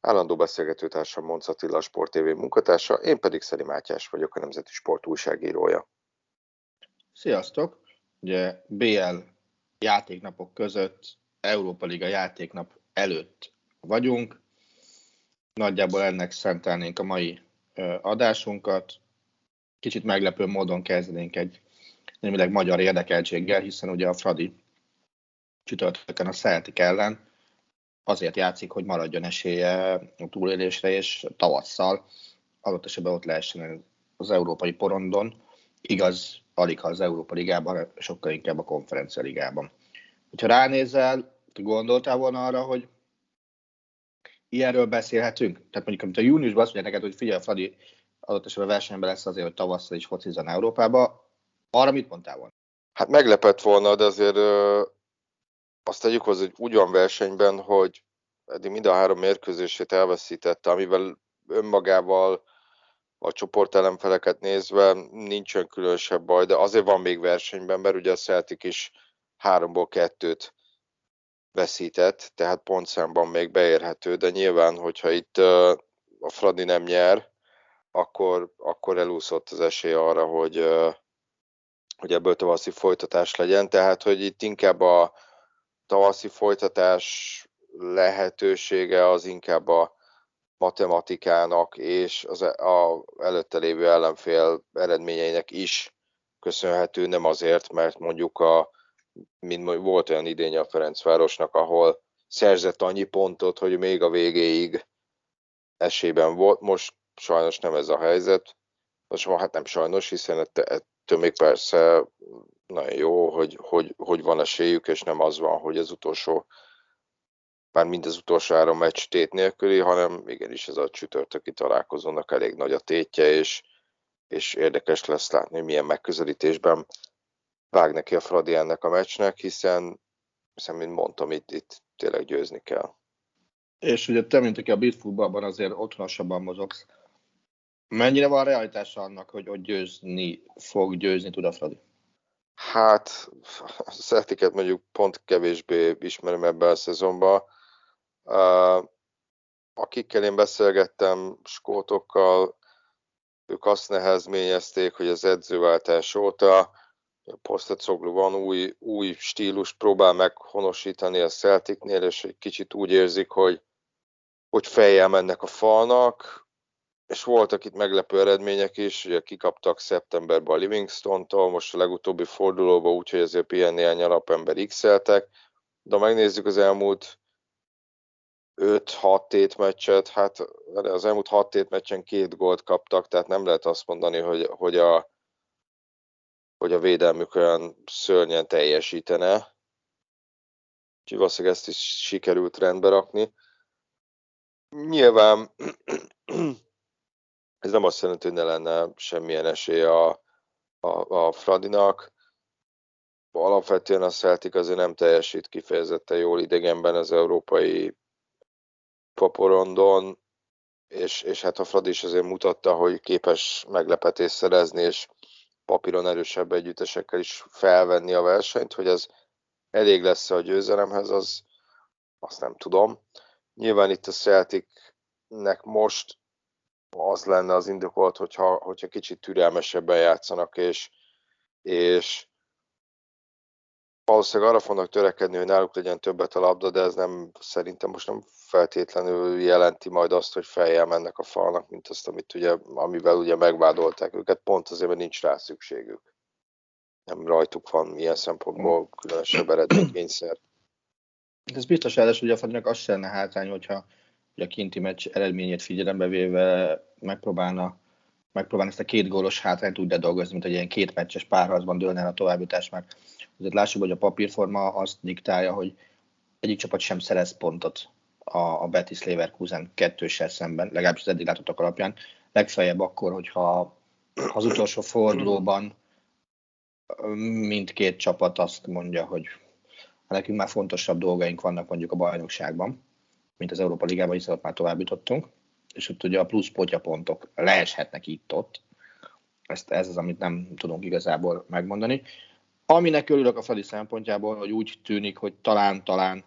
Állandó beszélgetőtársam Monc Attila, a Sport TV munkatársa, én pedig Szeri Mátyás vagyok, a Nemzeti Sport újságírója. Sziasztok! Ugye BL játéknapok között, Európa Liga játéknap előtt vagyunk. Nagyjából ennek szentelnénk a mai adásunkat. Kicsit meglepő módon kezdenénk egy némileg magyar érdekeltséggel, hiszen ugye a Fradi csütörtökön a Celtic ellen azért játszik, hogy maradjon esélye a túlélésre, és tavasszal adott esetben ott lehessen az európai porondon. Igaz, alig az Európa Ligában, sokkal inkább a konferencia ligában. Ha ránézel, gondoltál volna arra, hogy ilyenről beszélhetünk? Tehát mondjuk, amit a júniusban azt mondják neked, hogy figyelj, Fradi adott esetben versenyben lesz azért, hogy tavasszal is focizan Európába, arra mit mondtál volna? Hát meglepett volna, de azért azt tegyük hozzá, hogy úgy van versenyben, hogy eddig mind a három mérkőzését elveszítette, amivel önmagával a csoportelemfeleket nézve nincsen különösebb baj, de azért van még versenyben, mert ugye a Celtic is háromból kettőt veszített, tehát pontszámban még beérhető, de nyilván, hogyha itt a Fradi nem nyer, akkor, akkor elúszott az esély arra, hogy, hogy ebből tavaszi folytatás legyen, tehát hogy itt inkább a, tavaszi folytatás lehetősége az inkább a matematikának és az e, a előtte lévő ellenfél eredményeinek is köszönhető, nem azért, mert mondjuk a, mint volt olyan idény a Ferencvárosnak, ahol szerzett annyi pontot, hogy még a végéig esében volt. Most sajnos nem ez a helyzet. Most hát nem sajnos, hiszen ettől még persze nagyon jó, hogy, hogy, hogy van esélyük, és nem az van, hogy az utolsó, már mind az utolsó három meccs tét nélküli, hanem igenis ez a csütörtöki találkozónak elég nagy a tétje, és, és érdekes lesz látni, milyen megközelítésben vág neki a Fradi ennek a meccsnek, hiszen, hiszen mint mondtam, itt, itt tényleg győzni kell. És ugye te, mint aki a bitfutballban azért otthonosabban mozogsz, mennyire van realitása annak, hogy, hogy győzni fog, győzni tud a Fradi? Hát, a Celticet mondjuk pont kevésbé ismerem ebben a szezonban. Akikkel én beszélgettem, skótokkal, ők azt nehezményezték, hogy az edzőváltás óta Postacoglu van új, új stílus, próbál meghonosítani a Celticnél, és egy kicsit úgy érzik, hogy, hogy fejjel mennek a falnak, és voltak itt meglepő eredmények is, ugye kikaptak szeptemberben a Livingstone-tól, most a legutóbbi fordulóban, úgyhogy ezért ilyen néhány alapember x de ha megnézzük az elmúlt 5-6 tét meccset, hát az elmúlt 6 tét meccsen két gólt kaptak, tehát nem lehet azt mondani, hogy, hogy, a, hogy a védelmük olyan szörnyen teljesítene. Úgyhogy valószínűleg ezt is sikerült rendbe rakni. Nyilván ez nem azt jelenti, hogy ne lenne semmilyen esély a, a, a Fradinak. Alapvetően a Celtic azért nem teljesít kifejezetten jól idegenben az európai paporondon, és, és hát a Fradi is azért mutatta, hogy képes meglepetést szerezni, és papíron erősebb együttesekkel is felvenni a versenyt, hogy ez elég lesz a győzelemhez, az azt nem tudom. Nyilván itt a Celticnek most az lenne az indokolt, hogyha, hogyha kicsit türelmesebben játszanak, és, és valószínűleg arra fognak törekedni, hogy náluk legyen többet a labda, de ez nem, szerintem most nem feltétlenül jelenti majd azt, hogy fejjel mennek a falnak, mint azt, amit ugye, amivel ugye megvádolták őket, pont azért, mert nincs rá szükségük. Nem rajtuk van ilyen szempontból különösebb eredménykényszer. Ez biztos ráadásul, hogy a Fadinak az sem lenne hátrány, hogyha a kinti meccs eredményét figyelembe véve megpróbálna, megpróbálna ezt a két gólos hátrányt úgy dolgozni, mint egy ilyen két meccses párharcban dőlne a továbbítás, mert azért lássuk, hogy a papírforma azt diktálja, hogy egyik csapat sem szerez pontot a, a Betis Leverkusen kettőssel szemben, legalábbis az eddig látottak alapján. Legfeljebb akkor, hogyha az utolsó fordulóban mindkét csapat azt mondja, hogy nekünk már fontosabb dolgaink vannak mondjuk a bajnokságban, mint az Európa Ligában, hiszen már tovább jutottunk, és ott ugye a plusz pontok leeshetnek itt-ott. Ezt, ez az, amit nem tudunk igazából megmondani. Aminek örülök a Fradi szempontjából, hogy úgy tűnik, hogy talán-talán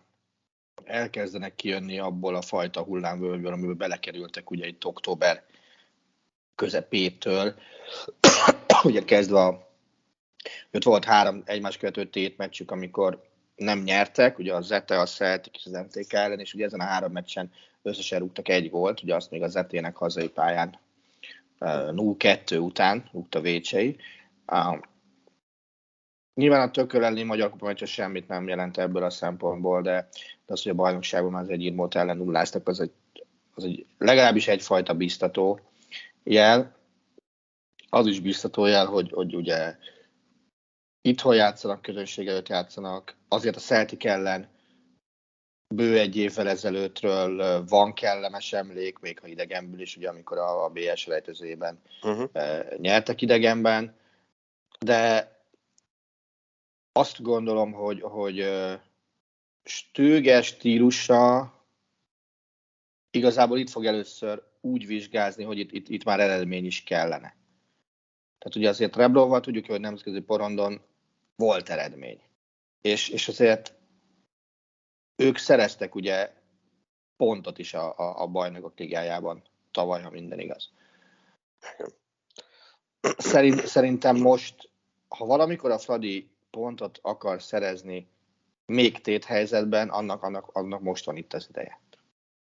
elkezdenek kijönni abból a fajta hullámvölgyből, amiben belekerültek ugye itt október közepétől, ugye kezdve a, ott volt három egymás követő tétmeccsük, amikor nem nyertek, ugye a Zete, a Celtic és az MTK ellen, és ugye ezen a három meccsen összesen rúgtak egy gólt, ugye azt még a Zetének hazai pályán 0-2 után rúgta Vécsei. Nyilván a tököl elleni magyar kupa semmit nem jelent ebből a szempontból, de, de az, hogy a bajnokságban az egy írmót ellen nulláztak, az egy, az egy legalábbis egyfajta biztató jel. Az is biztató jel, hogy, hogy ugye itthon játszanak, közönség előtt játszanak, azért a Celtic ellen bő egy évvel ezelőttről van kellemes emlék, még ha idegenből is, ugye amikor a, a BS rejtezőjében uh-huh. nyertek idegenben, de azt gondolom, hogy, hogy stőges stílusa igazából itt fog először úgy vizsgázni, hogy itt, itt, itt már eredmény is kellene. Tehát ugye azért Reblovval tudjuk, hogy nemzetközi porondon volt eredmény. És, és azért ők szereztek ugye pontot is a, a, a bajnokok ligájában tavaly, ha minden igaz. Szerint, szerintem most, ha valamikor a Fradi pontot akar szerezni még tét helyzetben, annak, annak, annak most van itt az ideje.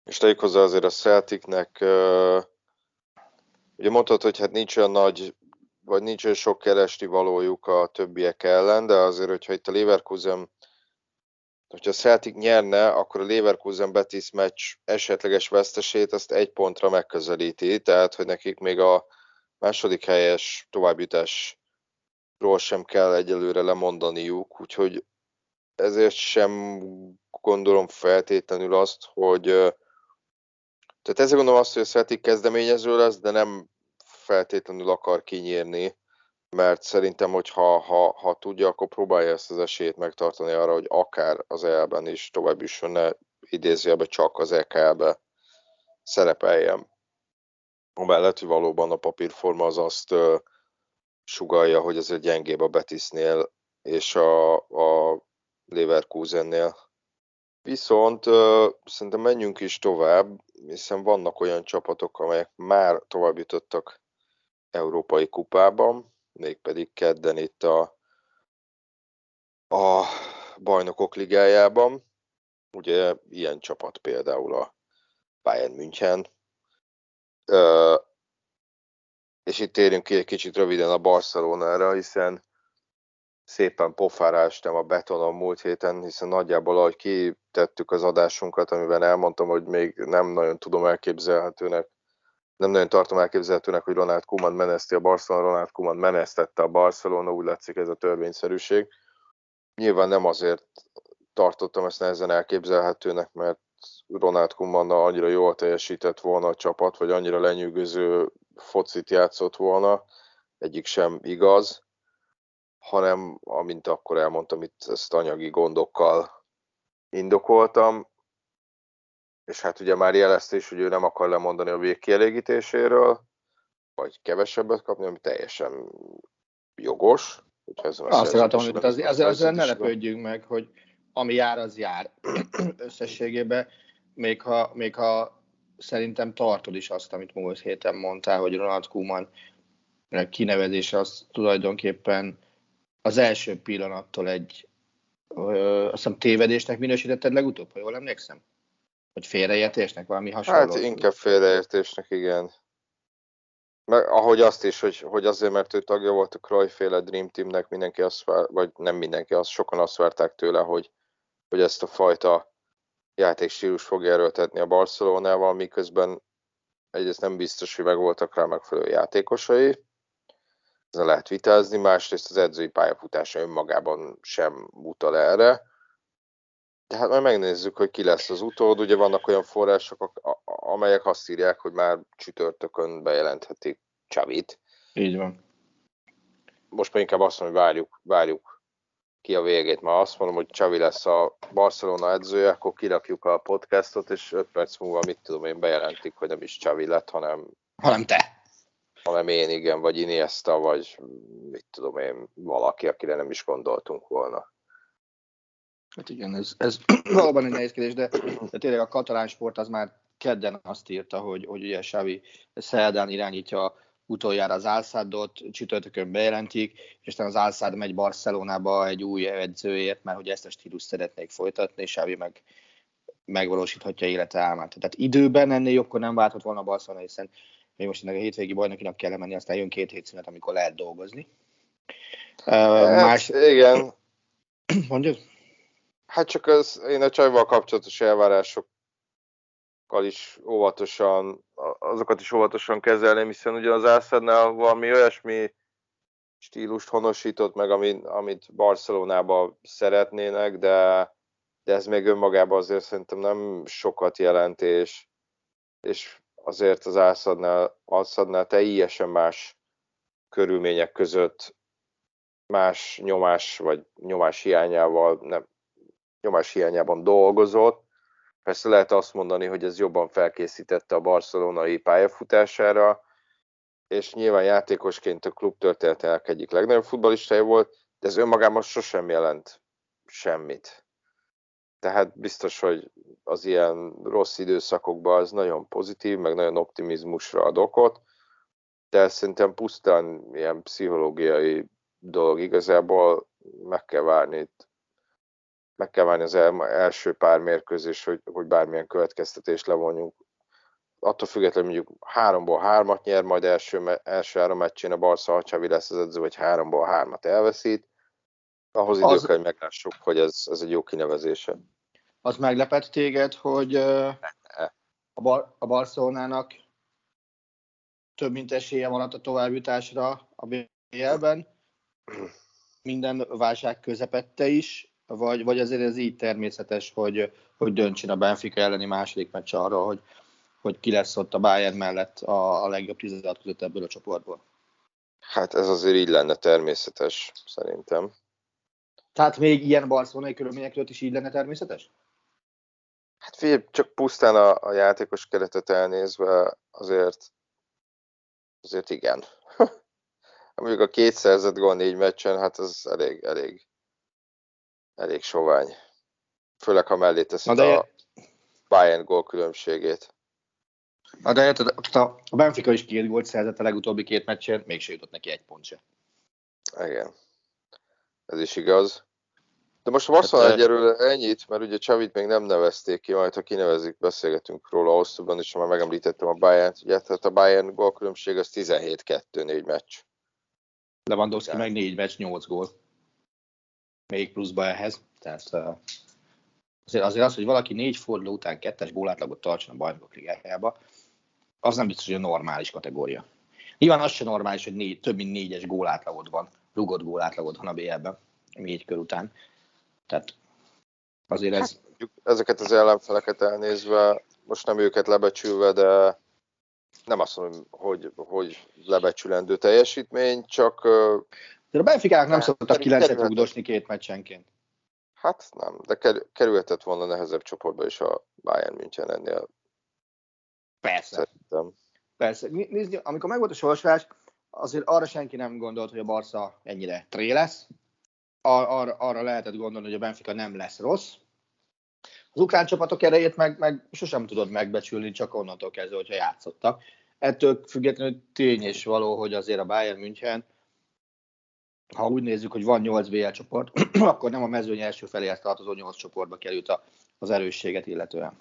És tegyük hozzá azért a Celticnek, ugye mondtad, hogy hát nincs olyan nagy, vagy nincs olyan sok keresti valójuk a többiek ellen, de azért, hogyha itt a Leverkusen hogyha a Celtic nyerne, akkor a Leverkusen Betis meccs esetleges vesztesét azt egy pontra megközelíti, tehát hogy nekik még a második helyes továbbjutás ról sem kell egyelőre lemondaniuk, úgyhogy ezért sem gondolom feltétlenül azt, hogy tehát ezért gondolom azt, hogy a Celtic kezdeményező lesz, de nem feltétlenül akar kinyírni, mert szerintem, hogy ha, ha, ha tudja, akkor próbálja ezt az esélyt megtartani arra, hogy akár az EL-ben is tovább is ne idézőjelbe csak az EKL-be szerepeljen. Amellett, hogy valóban a papírforma az azt sugalja, hogy ez egy gyengébb a Betisnél és a, a Leverkusennél. Viszont uh, szerintem menjünk is tovább, hiszen vannak olyan csapatok, amelyek már tovább jutottak Európai Kupában, mégpedig kedden itt a, a Bajnokok Ligájában. Ugye ilyen csapat például a Bayern München. Uh, és itt térjünk ki egy kicsit röviden a Barcelonára, hiszen szépen pofára a betonon múlt héten, hiszen nagyjából ahogy kitettük az adásunkat, amiben elmondtam, hogy még nem nagyon tudom elképzelhetőnek, nem nagyon tartom elképzelhetőnek, hogy Ronald Koeman meneszti a Barcelona, Ronald Koeman menesztette a Barcelona, úgy látszik ez a törvényszerűség. Nyilván nem azért tartottam ezt nehezen elképzelhetőnek, mert Ronald Koeman annyira jól teljesített volna a csapat, vagy annyira lenyűgöző focit játszott volna, egyik sem igaz, hanem amint akkor elmondtam, itt ezt anyagi gondokkal indokoltam, és hát ugye már jelezte is, hogy ő nem akar lemondani a végkielégítéséről, vagy kevesebbet kapni, ami teljesen jogos. Ez Azt akartam hogy azért, azért, azért ne lepődjünk meg, hogy ami jár, az jár összességében, még ha, még ha szerintem tartod is azt, amit múlt héten mondtál, hogy Ronald Koeman kinevezése az tulajdonképpen az első pillanattól egy ö, azt hiszem tévedésnek minősítetted legutóbb, ha jól emlékszem? Vagy félreértésnek, valami hasonló? Hát inkább félreértésnek, igen. Mert ahogy azt is, hogy, hogy azért, mert ő tagja volt a Cruyff-féle Dream Teamnek, mindenki azt vár, vagy nem mindenki, azt sokan azt várták tőle, hogy, hogy ezt a fajta játékstílus fogja erőltetni a Barcelonával, miközben egyrészt nem biztos, hogy meg voltak rá megfelelő játékosai, ezzel lehet vitázni, másrészt az edzői pályafutása önmagában sem utal erre. De hát majd megnézzük, hogy ki lesz az utód. Ugye vannak olyan források, amelyek azt írják, hogy már csütörtökön bejelenthetik Csavit. Így van. Most már inkább azt mondom, hogy várjuk, várjuk ki a végét. Már azt mondom, hogy Csavi lesz a Barcelona edzője, akkor kirakjuk a podcastot, és 5 perc múlva, mit tudom én, bejelentik, hogy nem is Csavi lett, hanem... Hanem te hanem én igen, vagy Iniesta, vagy mit tudom én, valaki, akire nem is gondoltunk volna. Hát igen, ez, ez valóban egy nehéz kérdés, de, de tényleg a katalán sport az már kedden azt írta, hogy, hogy ugye Xavi szerdán irányítja utoljára az Álszádot, csütörtökön bejelentik, és aztán az Álszád megy Barcelonába egy új edzőért, mert hogy ezt a stílust szeretnék folytatni, és Xavi meg megvalósíthatja élete álmát. Tehát időben ennél jobbkor nem váltott volna Barcelona, hiszen még most ennek a hétvégi bajnokinak kell menni, aztán jön két hét szünet, amikor lehet dolgozni. Hát, Más... Igen. Mondjuk? Hát csak az, én a csajval kapcsolatos elvárásokkal is óvatosan, azokat is óvatosan kezelném, hiszen ugye az Ászadnál valami olyasmi stílust honosított meg, amit, amit Barcelonában szeretnének, de, de ez még önmagában azért szerintem nem sokat jelent, és, és azért az Ászadnál, Alszadnál teljesen más körülmények között más nyomás vagy nyomás hiányával, nem, nyomás hiányában dolgozott. Persze lehet azt mondani, hogy ez jobban felkészítette a barcelonai pályafutására, és nyilván játékosként a klub történetének egyik legnagyobb futballistája volt, de ez önmagában sosem jelent semmit. Tehát biztos, hogy az ilyen rossz időszakokban az nagyon pozitív, meg nagyon optimizmusra ad okot, de szerintem pusztán ilyen pszichológiai dolog igazából meg kell várni meg kell várni az el, első pár mérkőzés, hogy, hogy bármilyen következtetést levonjunk. Attól függetlenül mondjuk háromból hármat nyer, majd első, első három meccsén a Barca Hacsavi lesz az edző, vagy háromból hármat elveszít. Ahhoz idő kell, hogy meglássuk, hogy ez, ez egy jó kinevezése. Az meglepett téged, hogy a, Bar- a Barcelonának több mint esélye van a továbbjutásra a BL-ben, minden válság közepette is, vagy, vagy azért ez így természetes, hogy, hogy döntsön a Benfica elleni második meccs arról, hogy, hogy ki lesz ott a Bayern mellett a, a legjobb 16 között ebből a csoportból? Hát ez azért így lenne természetes, szerintem. Tehát még ilyen barcelonai körülmények között is így lenne természetes? Hát figyelj, csak pusztán a, a játékos keretet elnézve azért, azért igen. Mondjuk a két szerzett gól négy meccsen, hát az elég, elég, elég sovány. Főleg, ha mellé teszik de... a Bayern gól különbségét. Na de érted, a Benfica is két gólt szerzett a legutóbbi két meccsen, mégse jutott neki egy pont se. Igen. Ez is igaz. De most Vasszal hát, egyelőre ennyit, mert ugye Csavit még nem nevezték ki, majd ha kinevezik, beszélgetünk róla hosszúban, és már megemlítettem a Bayern-t, ugye, tehát a Bayern gólkülönbség az 17-2 négy meccs. Lewandowski meg négy meccs, 8 gól. Még pluszba ehhez. Tehát azért, azért az, hogy valaki négy forduló után kettes gólátlagot tartson a bajnokok ligájába, az nem biztos, hogy a normális kategória. Nyilván az sem normális, hogy négy, több mint négyes gólátlagod van, rugott gólátlagod van a BL-ben, négy kör után. Tehát azért ez... Hát, ezeket az ellenfeleket elnézve, most nem őket lebecsülve, de nem azt mondom, hogy, hogy lebecsülendő teljesítmény, csak... De a Benficának nem szoktak kilencet rúgdosni két meccsenként. Hát nem, de kerülhetett volna nehezebb csoportba is a Bayern München ennél. Persze. Szerintem. Persze. Nézd, amikor megvolt a sorsolás, azért arra senki nem gondolt, hogy a Barca ennyire tré lesz ar- ar- arra lehetett gondolni, hogy a Benfica nem lesz rossz. Az ukrán csapatok erejét meg, meg sosem tudod megbecsülni, csak onnantól kezdve, hogyha játszottak. Ettől függetlenül tény és való, hogy azért a Bayern München, ha úgy nézzük, hogy van 8 BL csoport, akkor nem a mezőny első feléhez tartozó 8 csoportba került az erősséget illetően.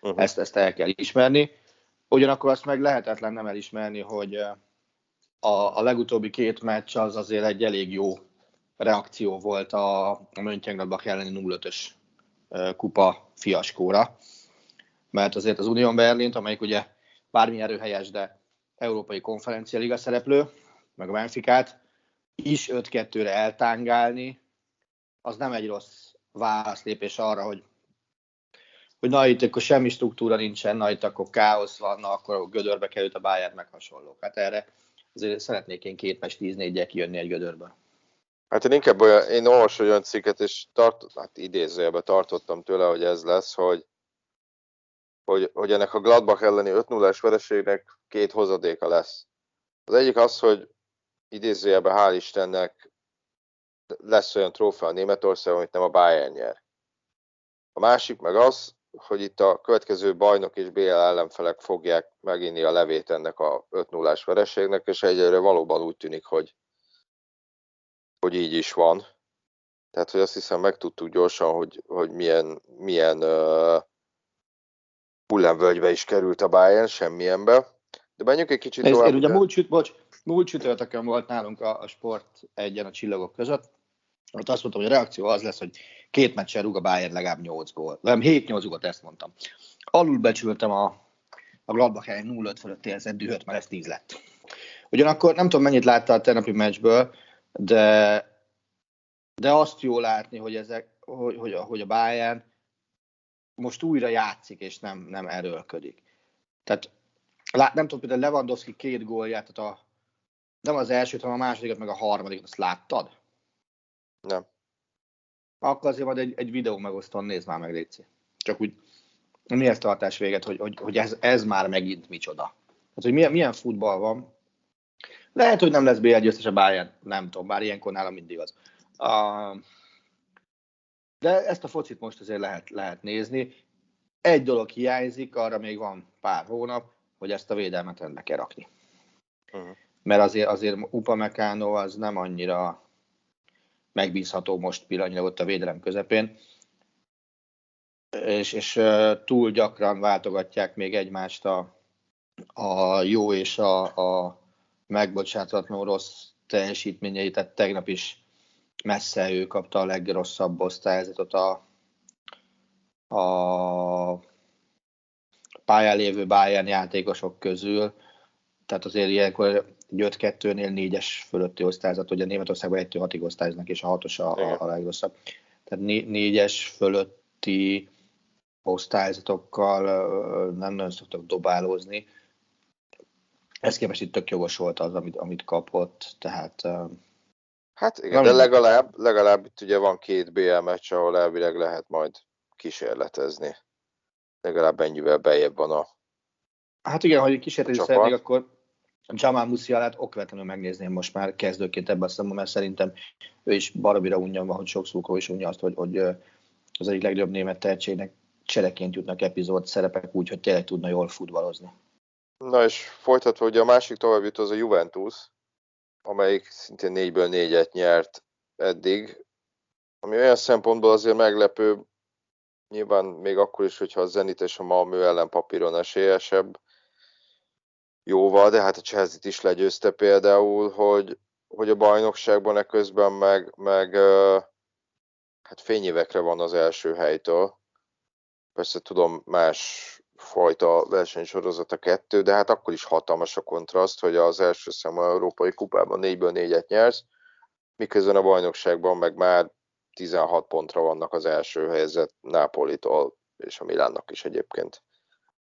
uh-huh. ezt, ezt el kell ismerni. Ugyanakkor azt meg lehetetlen nem elismerni, hogy a, a legutóbbi két meccs az azért egy elég jó reakció volt a, a Mönchengladbach elleni 0-5-ös kupa fiaskóra, mert azért az Union Berlint, amelyik ugye bármilyen erőhelyes, de Európai Konferencia Liga szereplő, meg a Benficát, is 5-2-re eltángálni, az nem egy rossz válaszlépés arra, hogy hogy na itt akkor semmi struktúra nincsen, na itt akkor káosz van, na akkor gödörbe került a Bayern meg hasonlók. Hát erre azért szeretnék én két mes 10 4 kijönni egy gödörbe. Hát én inkább olyan, én olvasok olyan cikket, és tart, hát idézőjelben tartottam tőle, hogy ez lesz, hogy, hogy, hogy ennek a Gladbach elleni 5 0 vereségnek két hozadéka lesz. Az egyik az, hogy idézőjelben hál' Istennek lesz olyan trófea a Németország, amit nem a Bayern nyer. A másik meg az, hogy itt a következő bajnok és BL ellenfelek fogják meginni a levét ennek a 5 0 vereségnek, és egyelőre valóban úgy tűnik, hogy, hogy így is van. Tehát, hogy azt hiszem megtudtuk gyorsan, hogy, hogy milyen, milyen uh, hullámvölgybe is került a Bayern, semmilyenbe. De menjünk egy kicsit Ez, tovább. Ugye múlt, bocs, múlt csütörtökön volt nálunk a, a sport egyen a csillagok között, ott azt mondtam, hogy a reakció az lesz, hogy két meccsen rúg a Bayern legalább 8 gól. Nem, 7-8 gólt, ezt mondtam. Alul becsültem a, a Gladbach helyen 0-5 fölött érzett dühöt, mert ez 10 lett. Ugyanakkor nem tudom, mennyit láttál a tegnapi meccsből, de, de azt jó látni, hogy, ezek, hogy, hogy, hogy a Bayern most újra játszik, és nem, nem erőlködik. Tehát nem tudom, például Lewandowski két gólját, tehát a, nem az elsőt, hanem a másodikat, meg a harmadikat, azt láttad? Nem. Akkor azért majd egy, egy videó megosztón nézd már meg, Léci. Csak úgy miért tartás véget, hogy, hogy, hogy ez, ez már megint micsoda. Tehát, hogy milyen, milyen futball van. Lehet, hogy nem lesz BL győztes a Bayern, nem tudom, bár ilyenkor nálam mindig az. Uh, de ezt a focit most azért lehet, lehet nézni. Egy dolog hiányzik, arra még van pár hónap, hogy ezt a védelmet rendbe kell rakni. Uh-huh. Mert azért, azért Upamecano az nem annyira megbízható most pillanatnyilag ott a védelem közepén, és, és túl gyakran váltogatják még egymást a, a jó és a, a megbocsátatlanul rossz teljesítményeit, tehát tegnap is messze ő kapta a legrosszabb osztályzatot a, a pályán lévő Bayern játékosok közül, tehát azért ilyenkor egy 5-2-nél 4-es fölötti osztályzat, ugye Németországban 1-6-ig osztályoznak, és a 6-os a, a, a legrosszabb. Tehát 4-es fölötti osztályzatokkal nem nagyon szoktak dobálózni. Ez képest itt tök jogos volt az, amit, amit kapott, tehát... Hát igen, de legalább, legalább itt ugye van két BL meccs, ahol elvileg lehet majd kísérletezni. Legalább ennyivel bejebb van a Hát igen, hogy kísérletezni szeretnék, akkor Jamal Musialát okvetlenül megnézném most már kezdőként ebben a szemben, mert szerintem ő is barabira unja van, hogy sok szúkó is unja azt, hogy, hogy az egyik legjobb német tehetségnek csereként jutnak epizód szerepek úgy, hogy tényleg tudna jól futballozni. Na és folytatva, ugye a másik tovább jut az a Juventus, amelyik szintén 4-ből 4-et nyert eddig, ami olyan szempontból azért meglepő, nyilván még akkor is, hogyha a Zenit és a Malmö ellen papíron esélyesebb, jóval, de hát a chelsea is legyőzte például, hogy, hogy a bajnokságban eközben meg, meg hát fényévekre van az első helytől. Persze tudom, más fajta versenysorozat a kettő, de hát akkor is hatalmas a kontraszt, hogy az első számú európai kupában 4-ből 4-et nyersz, miközben a bajnokságban meg már 16 pontra vannak az első helyzet Nápolitól, és a Milánnak is egyébként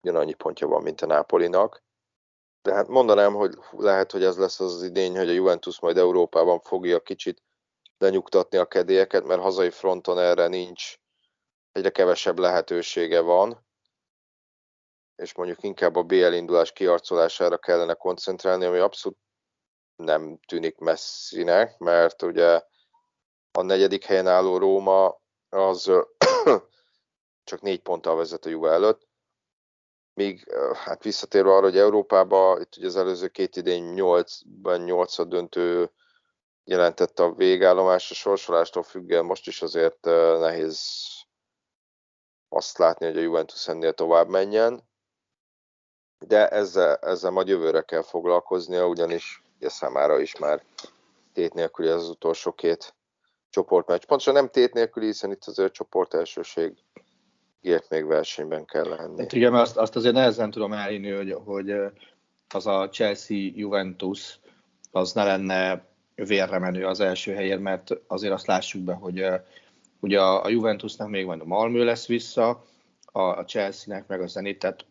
ugyanannyi pontja van, mint a Nápolinak. De hát mondanám, hogy lehet, hogy ez lesz az idény, hogy a Juventus majd Európában fogja kicsit lenyugtatni a kedélyeket, mert hazai fronton erre nincs, egyre kevesebb lehetősége van, és mondjuk inkább a BL indulás kiarcolására kellene koncentrálni, ami abszolút nem tűnik messzinek, mert ugye a negyedik helyen álló Róma az csak négy ponttal vezet a Juve előtt, Míg hát visszatérve arra, hogy Európában itt ugye az előző két idény 8-ban 8 döntő jelentette a végállomás, a sorsolástól függően most is azért nehéz azt látni, hogy a Juventus ennél tovább menjen, de ezzel, ezzel majd jövőre kell foglalkoznia, ugyanis ugye számára is már tét nélküli az utolsó két csoportmeccs. Pontosan nem tét nélküli, hiszen itt azért csoport elsőség még versenyben kell lenni. Hát igen, azt, azt azért nehezen tudom elhinni, hogy, hogy az a Chelsea-Juventus az ne lenne vérre menő az első helyért, mert azért azt lássuk be, hogy ugye a Juventusnak még van a Malmö lesz vissza, a Chelsea-nek meg a Zenit, tehát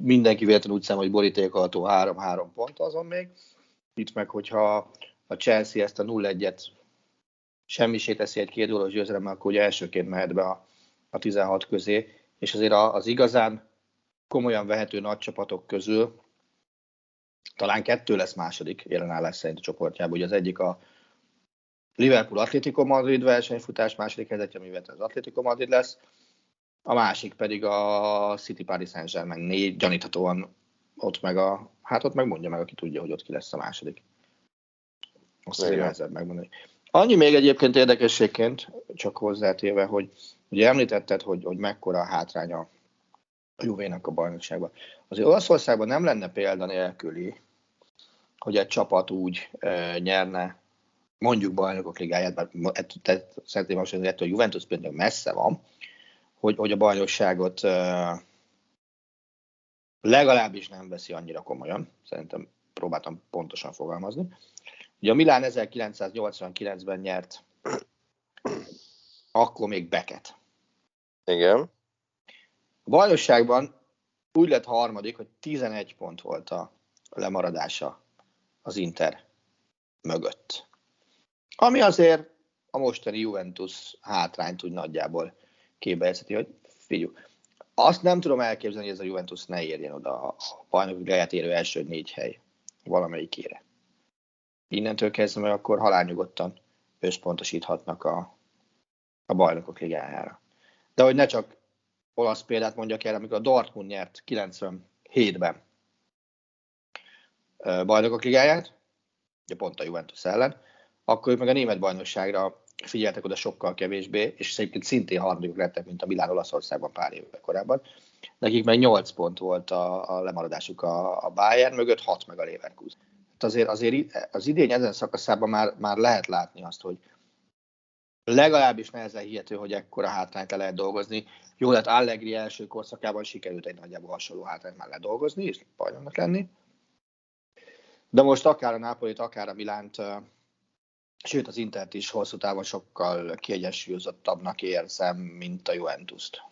mindenki véletlenül úgy számol, hogy borítékolható 3-3 pont azon még. Itt meg, hogyha a Chelsea ezt a 0-1-et semmisé teszi egy két gólos győzelemmel, akkor ugye elsőként mehet be a, a 16 közé, és azért az igazán komolyan vehető nagy csapatok közül talán kettő lesz második jelenállás szerint a csoportjában. Ugye az egyik a Liverpool Atletico Madrid versenyfutás második helyzetje, amivel az Atletico Madrid lesz, a másik pedig a City Paris Saint-Germain négy, gyaníthatóan ott meg a, hát ott megmondja meg, aki tudja, hogy ott ki lesz a második. Azt azért nehezebb megmondani. Annyi még egyébként érdekességként, csak hozzátéve, hogy ugye említetted, hogy, hogy mekkora a hátránya a Juvénak a bajnokságban. Azért Olaszországban nem lenne példa nélküli, hogy egy csapat úgy e, nyerne mondjuk bajnokok ligáját, bár szeretném most hogy a Juventus például messze van, hogy, hogy a bajnokságot e, legalábbis nem veszi annyira komolyan, szerintem próbáltam pontosan fogalmazni. Ugye a Milán 1989-ben nyert, akkor még Beket. Igen. A bajnokságban úgy lett harmadik, hogy 11 pont volt a lemaradása az Inter mögött. Ami azért a mostani Juventus hátrányt úgy nagyjából képbejelzheti, hogy figyelj, azt nem tudom elképzelni, hogy ez a Juventus ne érjen oda a bajnoki ligáját érő első négy hely valamelyikére. Innentől kezdve akkor halálnyugodtan összpontosíthatnak a, a bajnokok ligájára. De hogy ne csak olasz példát mondjak el, amikor a Dortmund nyert 97-ben bajnokok ligáját, ugye pont a Juventus ellen, akkor ők meg a német bajnokságra figyeltek oda sokkal kevésbé, és egyébként szintén harmadikok lettek, mint a Milán Olaszországban pár évvel korábban. Nekik meg 8 pont volt a, a lemaradásuk a, a Bayern mögött, 6 meg a Leverkusen. Hát azért, azért az idény ezen szakaszában már, már lehet látni azt, hogy legalábbis nehezen hihető, hogy ekkora hátrányt le lehet dolgozni. Jó lett Allegri első korszakában sikerült egy nagyjából hasonló hátrányt már ledolgozni, és bajnoknak lenni. De most akár a Nápolit, akár a Milánt, sőt az Intert is hosszú távon sokkal kiegyensúlyozottabbnak érzem, mint a Juventus-t.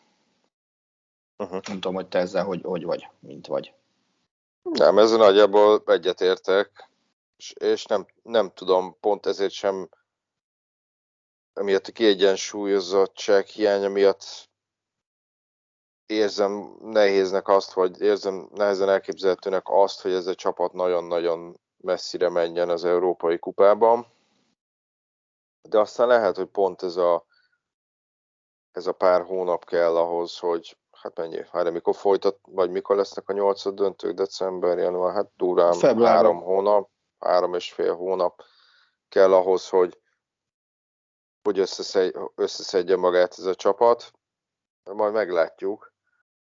Uh-huh. Nem tudom, hogy te ezzel hogy, hogy vagy, mint vagy. Nem, ezzel nagyjából egyetértek, és, és nem, nem tudom, pont ezért sem emiatt a kiegyensúlyozottság hiánya miatt érzem nehéznek azt, hogy érzem nehezen elképzelhetőnek azt, hogy ez a csapat nagyon-nagyon messzire menjen az Európai Kupában. De aztán lehet, hogy pont ez a, ez a pár hónap kell ahhoz, hogy hát mennyi, hát mikor folytat, vagy mikor lesznek a nyolcad döntők, december, január, hát durán három hónap, három és fél hónap kell ahhoz, hogy, hogy összeszedje magát ez a csapat. Majd meglátjuk.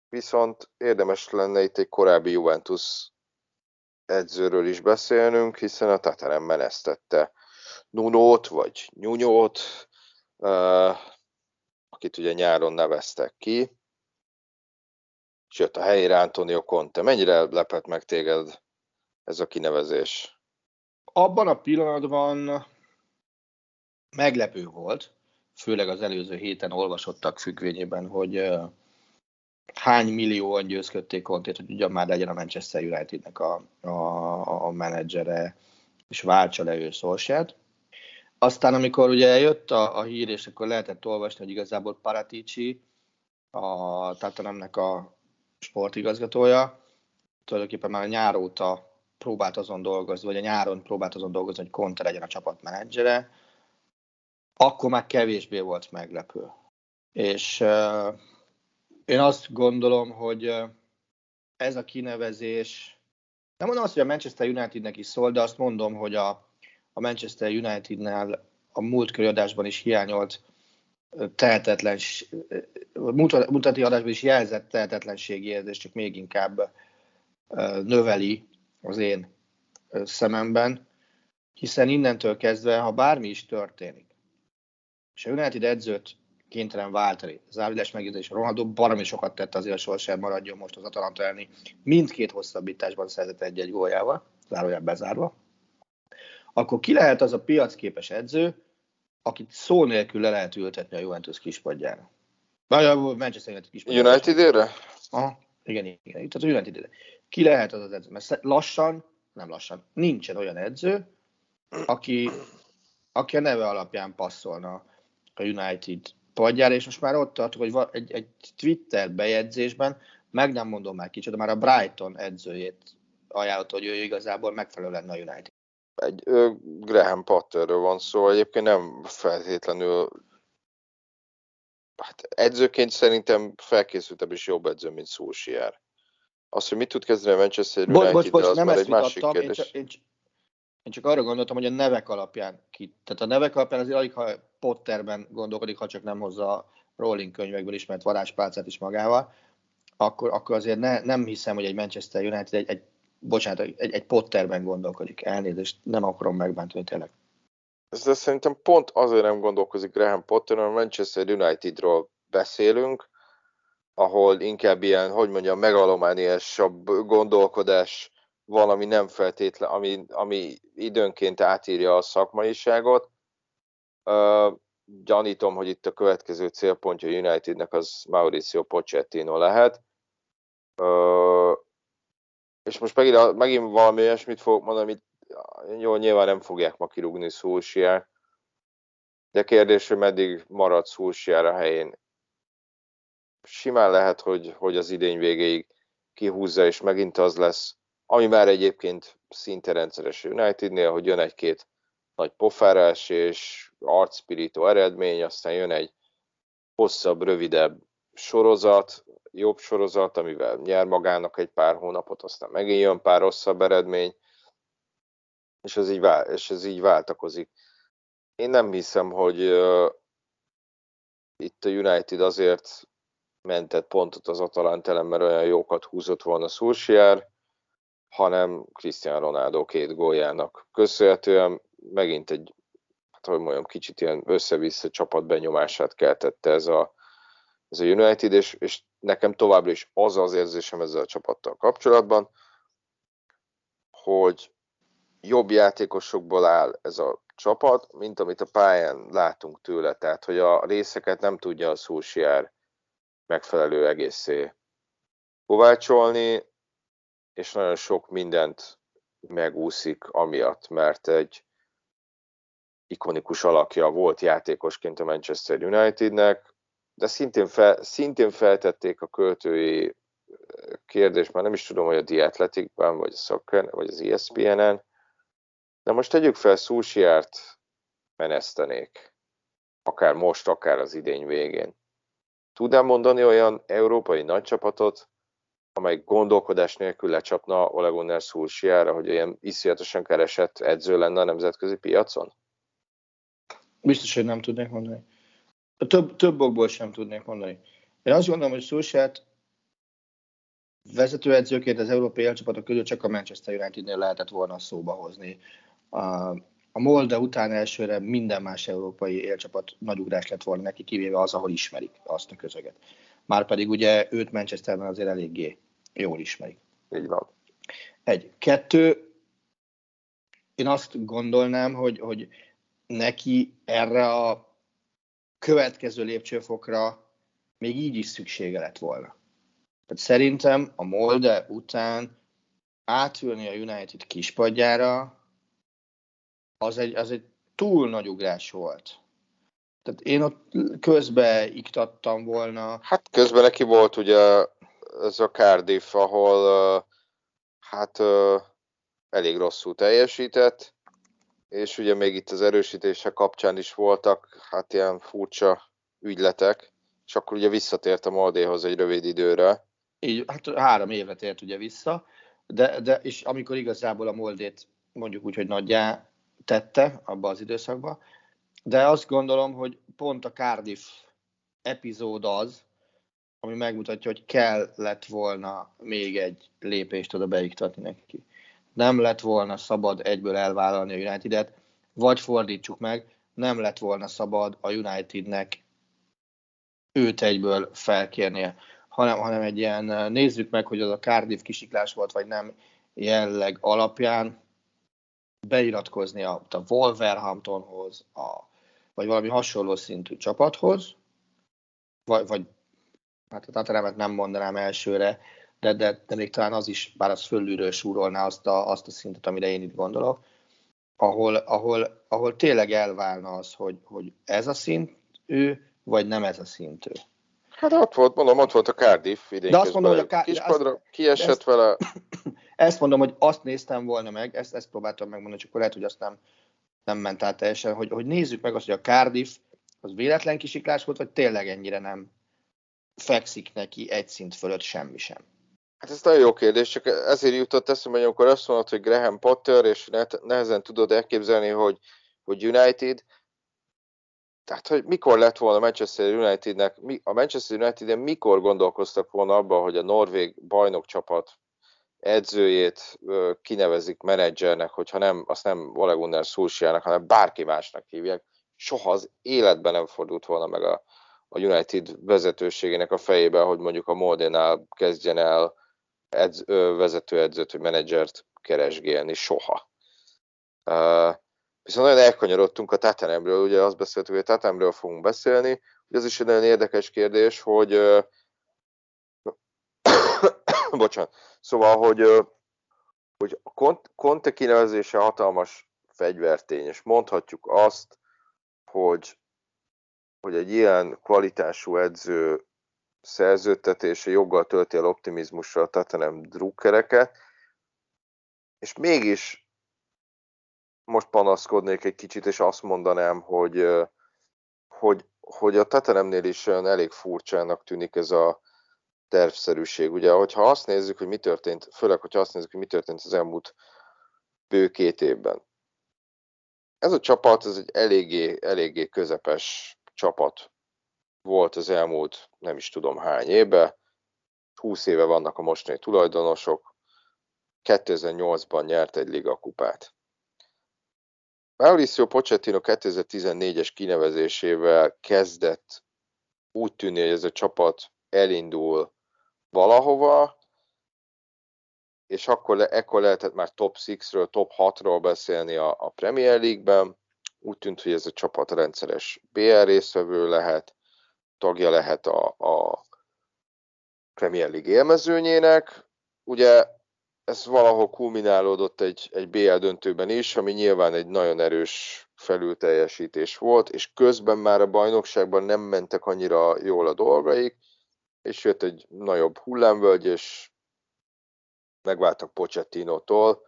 Viszont érdemes lenne itt egy korábbi Juventus edzőről is beszélnünk, hiszen a Tatanem menesztette Nunót, vagy Nyúnyót, uh, akit ugye nyáron neveztek ki, jött a helyére Antonio Conte. Mennyire lepett meg téged ez a kinevezés? Abban a pillanatban meglepő volt, főleg az előző héten olvasottak függvényében, hogy hány millióan győzködték Contét, hogy ugyan már legyen a Manchester Unitednek a, a, a menedzsere, és váltsa le ő Solskjaert. Aztán, amikor ugye jött a, a hír, és akkor lehetett olvasni, hogy igazából Paratici, a Tatanemnek a sportigazgatója, tulajdonképpen már a nyár óta próbált azon dolgozni, vagy a nyáron próbált azon dolgozni, hogy Conte legyen a csapatmenedzsere, akkor már kevésbé volt meglepő. És én azt gondolom, hogy ez a kinevezés, nem mondom azt, hogy a Manchester Unitednek is szól, de azt mondom, hogy a, a Manchester Unitednál a múlt adásban is hiányolt tehetetlen, mutati adásban is jelzett tehetetlenségi érzés, csak még inkább növeli az én szememben, hiszen innentől kezdve, ha bármi is történik, és a United edzőt kénytelen váltani. Závidás megjegyzés, Ronaldo baromi sokat tett azért, a sorsán maradjon most az Atalanta elni. Mindkét hosszabbításban szerzett egy-egy góljával, zárójában bezárva. Akkor ki lehet az a piacképes edző, akit szó nélkül le lehet ültetni a Juventus kispadjára? Vagy a Manchester United kispadjára. United-ére? Aha, igen, igen. Tehát a United-ére. Ki lehet az az edző? Mert lassan, nem lassan, nincsen olyan edző, aki, aki a neve alapján passzolna a United padjára, és most már ott tartok, hogy egy, egy Twitter bejegyzésben, meg nem mondom már kicsit, de már a Brighton edzőjét ajánlott, hogy ő igazából megfelelő lenne a United. Egy ö, Graham Potterről van szó, egyébként nem feltétlenül hát edzőként szerintem felkészültebb és jobb edző, mint Solskjaer. Az, hogy mit tud kezdeni a Manchester United, bocs, bocs, az nem már egy másik kérdés. Én csak, én, én csak arra gondoltam, hogy a nevek alapján ki. Tehát a nevek alapján azért alig, ha Potterben gondolkodik, ha csak nem hozza a Rolling könyvekből ismert varázspálcát is magával, akkor, akkor azért ne, nem hiszem, hogy egy Manchester United egy, egy bocsánat, egy, egy Potterben gondolkodik. Elnézést, nem akarom megbántani tényleg. De szerintem pont azért nem gondolkozik Graham Potter, mert Manchester Unitedról beszélünk, ahol inkább ilyen, hogy mondjam, megalomániásabb gondolkodás valami nem feltétlen, ami, ami időnként átírja a szakmaiságot. Uh, gyanítom, hogy itt a következő célpontja Unitednek az Mauricio Pochettino lehet. Uh, és most megint, megint valami olyasmit fogok mondani, amit jó, nyilván nem fogják ma kirúgni Szulsiát, de kérdés, hogy meddig marad Szulsiár a helyén. Simán lehet, hogy, hogy az idény végéig kihúzza, és megint az lesz, ami már egyébként szinte rendszeres Unitednél, hogy jön egy-két nagy pofárás és arcspirító eredmény, aztán jön egy hosszabb, rövidebb sorozat, jobb sorozat, amivel nyer magának egy pár hónapot, aztán megint jön pár rosszabb eredmény, és ez így, vál, és ez így váltakozik. Én nem hiszem, hogy uh, itt a United azért mentett pontot az Atalanta mert olyan jókat húzott volna Szulsiár, hanem Cristiano Ronaldo két góljának köszönhetően megint egy, hát hogy mondjam, kicsit ilyen össze-vissza csapatbenyomását keltette ez a, ez a United, és, és nekem továbbra is az az érzésem ezzel a csapattal kapcsolatban, hogy jobb játékosokból áll ez a csapat, mint amit a pályán látunk tőle, tehát hogy a részeket nem tudja a Szulsiár megfelelő egészé kovácsolni, és nagyon sok mindent megúszik amiatt, mert egy ikonikus alakja volt játékosként a Manchester Unitednek, de szintén, fel, szintén feltették a költői kérdést, már nem is tudom, hogy a The Athletic-ben, vagy a Soccer, vagy az ESPN-en, de most tegyük fel, Szúsiárt menesztenék, akár most, akár az idény végén. Tudnám mondani olyan európai nagycsapatot, amely gondolkodás nélkül lecsapna Ole Gunnar Szulsiára, hogy olyan iszonyatosan keresett edző lenne a nemzetközi piacon? Biztos, hogy nem tudnék mondani. Több, több okból sem tudnék mondani. Én azt gondolom, hogy Szulsiát vezetőedzőként az európai élcsapatok közül csak a Manchester Unitednél lehetett volna szóba hozni. A, a Molde után elsőre minden más európai élcsapat nagy ugrás lett volna neki, kivéve az, ahol ismerik azt a közeget. Márpedig ugye őt Manchesterben azért eléggé jól ismerik. Így van. Egy. Kettő, én azt gondolnám, hogy, hogy neki erre a következő lépcsőfokra még így is szüksége lett volna. Tehát szerintem a Molde után átülni a United kispadjára az egy, az egy túl nagy ugrás volt. Tehát én ott közbe iktattam volna. Hát közben neki volt ugye ez a Cardiff, ahol hát elég rosszul teljesített, és ugye még itt az erősítése kapcsán is voltak hát ilyen furcsa ügyletek, és akkor ugye visszatért a Moldéhoz egy rövid időre. Így, hát három évre tért ugye vissza, de, de és amikor igazából a Moldét mondjuk úgy, hogy nagyjá tette abba az időszakba, de azt gondolom, hogy pont a Cardiff epizód az, ami megmutatja, hogy kell lett volna még egy lépést oda beiktatni neki. Nem lett volna szabad egyből elvállalni a United-et, vagy fordítsuk meg, nem lett volna szabad a Unitednek őt egyből felkérnie, hanem, hanem egy ilyen, nézzük meg, hogy az a Cardiff kisiklás volt, vagy nem, jelleg alapján beiratkozni a, a Wolverhamptonhoz, a, vagy valami hasonló szintű csapathoz, vagy, vagy hát a Tataremet nem mondanám elsőre, de, de, de még talán az is, bár az fölülről súrolná azt a, azt a szintet, amire én itt gondolok, ahol, ahol, ahol tényleg elválna az, hogy, hogy ez a szint ő, vagy nem ez a szint ő. Hát ott volt, mondom, ott volt a Cardiff idén De azt mondom, hogy a Ká- kispadra, kiesett ezt, vele. Ezt mondom, hogy azt néztem volna meg, ezt, ezt próbáltam megmondani, csak akkor lehet, hogy azt nem, nem ment át teljesen, hogy, hogy nézzük meg azt, hogy a Cardiff az véletlen kisiklás volt, vagy tényleg ennyire nem fekszik neki egy szint fölött semmi sem. Hát ez nagyon jó kérdés, csak ezért jutott eszembe, hogy amikor azt mondod, hogy Graham Potter, és nehezen tudod elképzelni, hogy, hogy United, tehát, hogy mikor lett volna Manchester Unitednek, a Manchester United mikor gondolkoztak volna abban, hogy a norvég bajnokcsapat edzőjét kinevezik menedzsernek, hogyha nem, azt nem Ole Gunnar Solskjaernek, hanem bárki másnak hívják. Soha az életben nem fordult volna meg a, a United vezetőségének a fejébe, hogy mondjuk a Moldénál kezdjen el edz, vezetőedzőt vagy menedzsert keresgélni. Soha. Uh, viszont nagyon elkanyarodtunk a Tatanemről, ugye azt beszéltük, hogy a Tatanemről fogunk beszélni, ugye az is egy nagyon érdekes kérdés, hogy uh, bocsánat, szóval, hogy, hogy a Conte kinevezése hatalmas fegyvertény, és mondhatjuk azt, hogy, hogy egy ilyen kvalitású edző szerződtetése joggal tölti el optimizmusra a Tatanem drukkereket, és mégis most panaszkodnék egy kicsit, és azt mondanám, hogy, hogy, hogy a Tatanemnél is elég furcsának tűnik ez a, tervszerűség. Ugye, hogyha azt nézzük, hogy mi történt, főleg, hogyha azt nézzük, hogy mi történt az elmúlt bő két évben. Ez a csapat, ez egy eléggé, eléggé közepes csapat volt az elmúlt nem is tudom hány évben. 20 éve vannak a mostani tulajdonosok. 2008-ban nyert egy ligakupát. Mauricio Pochettino 2014-es kinevezésével kezdett úgy tűnni, hogy ez a csapat elindul valahova, és akkor, le, ekkor lehetett már top 6-ről, top 6-ról beszélni a, a Premier League-ben. Úgy tűnt, hogy ez a csapat rendszeres BR részvevő lehet, tagja lehet a, a Premier League élmezőnyének. Ugye ez valahol kulminálódott egy, egy BL döntőben is, ami nyilván egy nagyon erős felülteljesítés volt, és közben már a bajnokságban nem mentek annyira jól a dolgaik, és jött egy nagyobb hullámvölgy, és megváltak Pochettino-tól,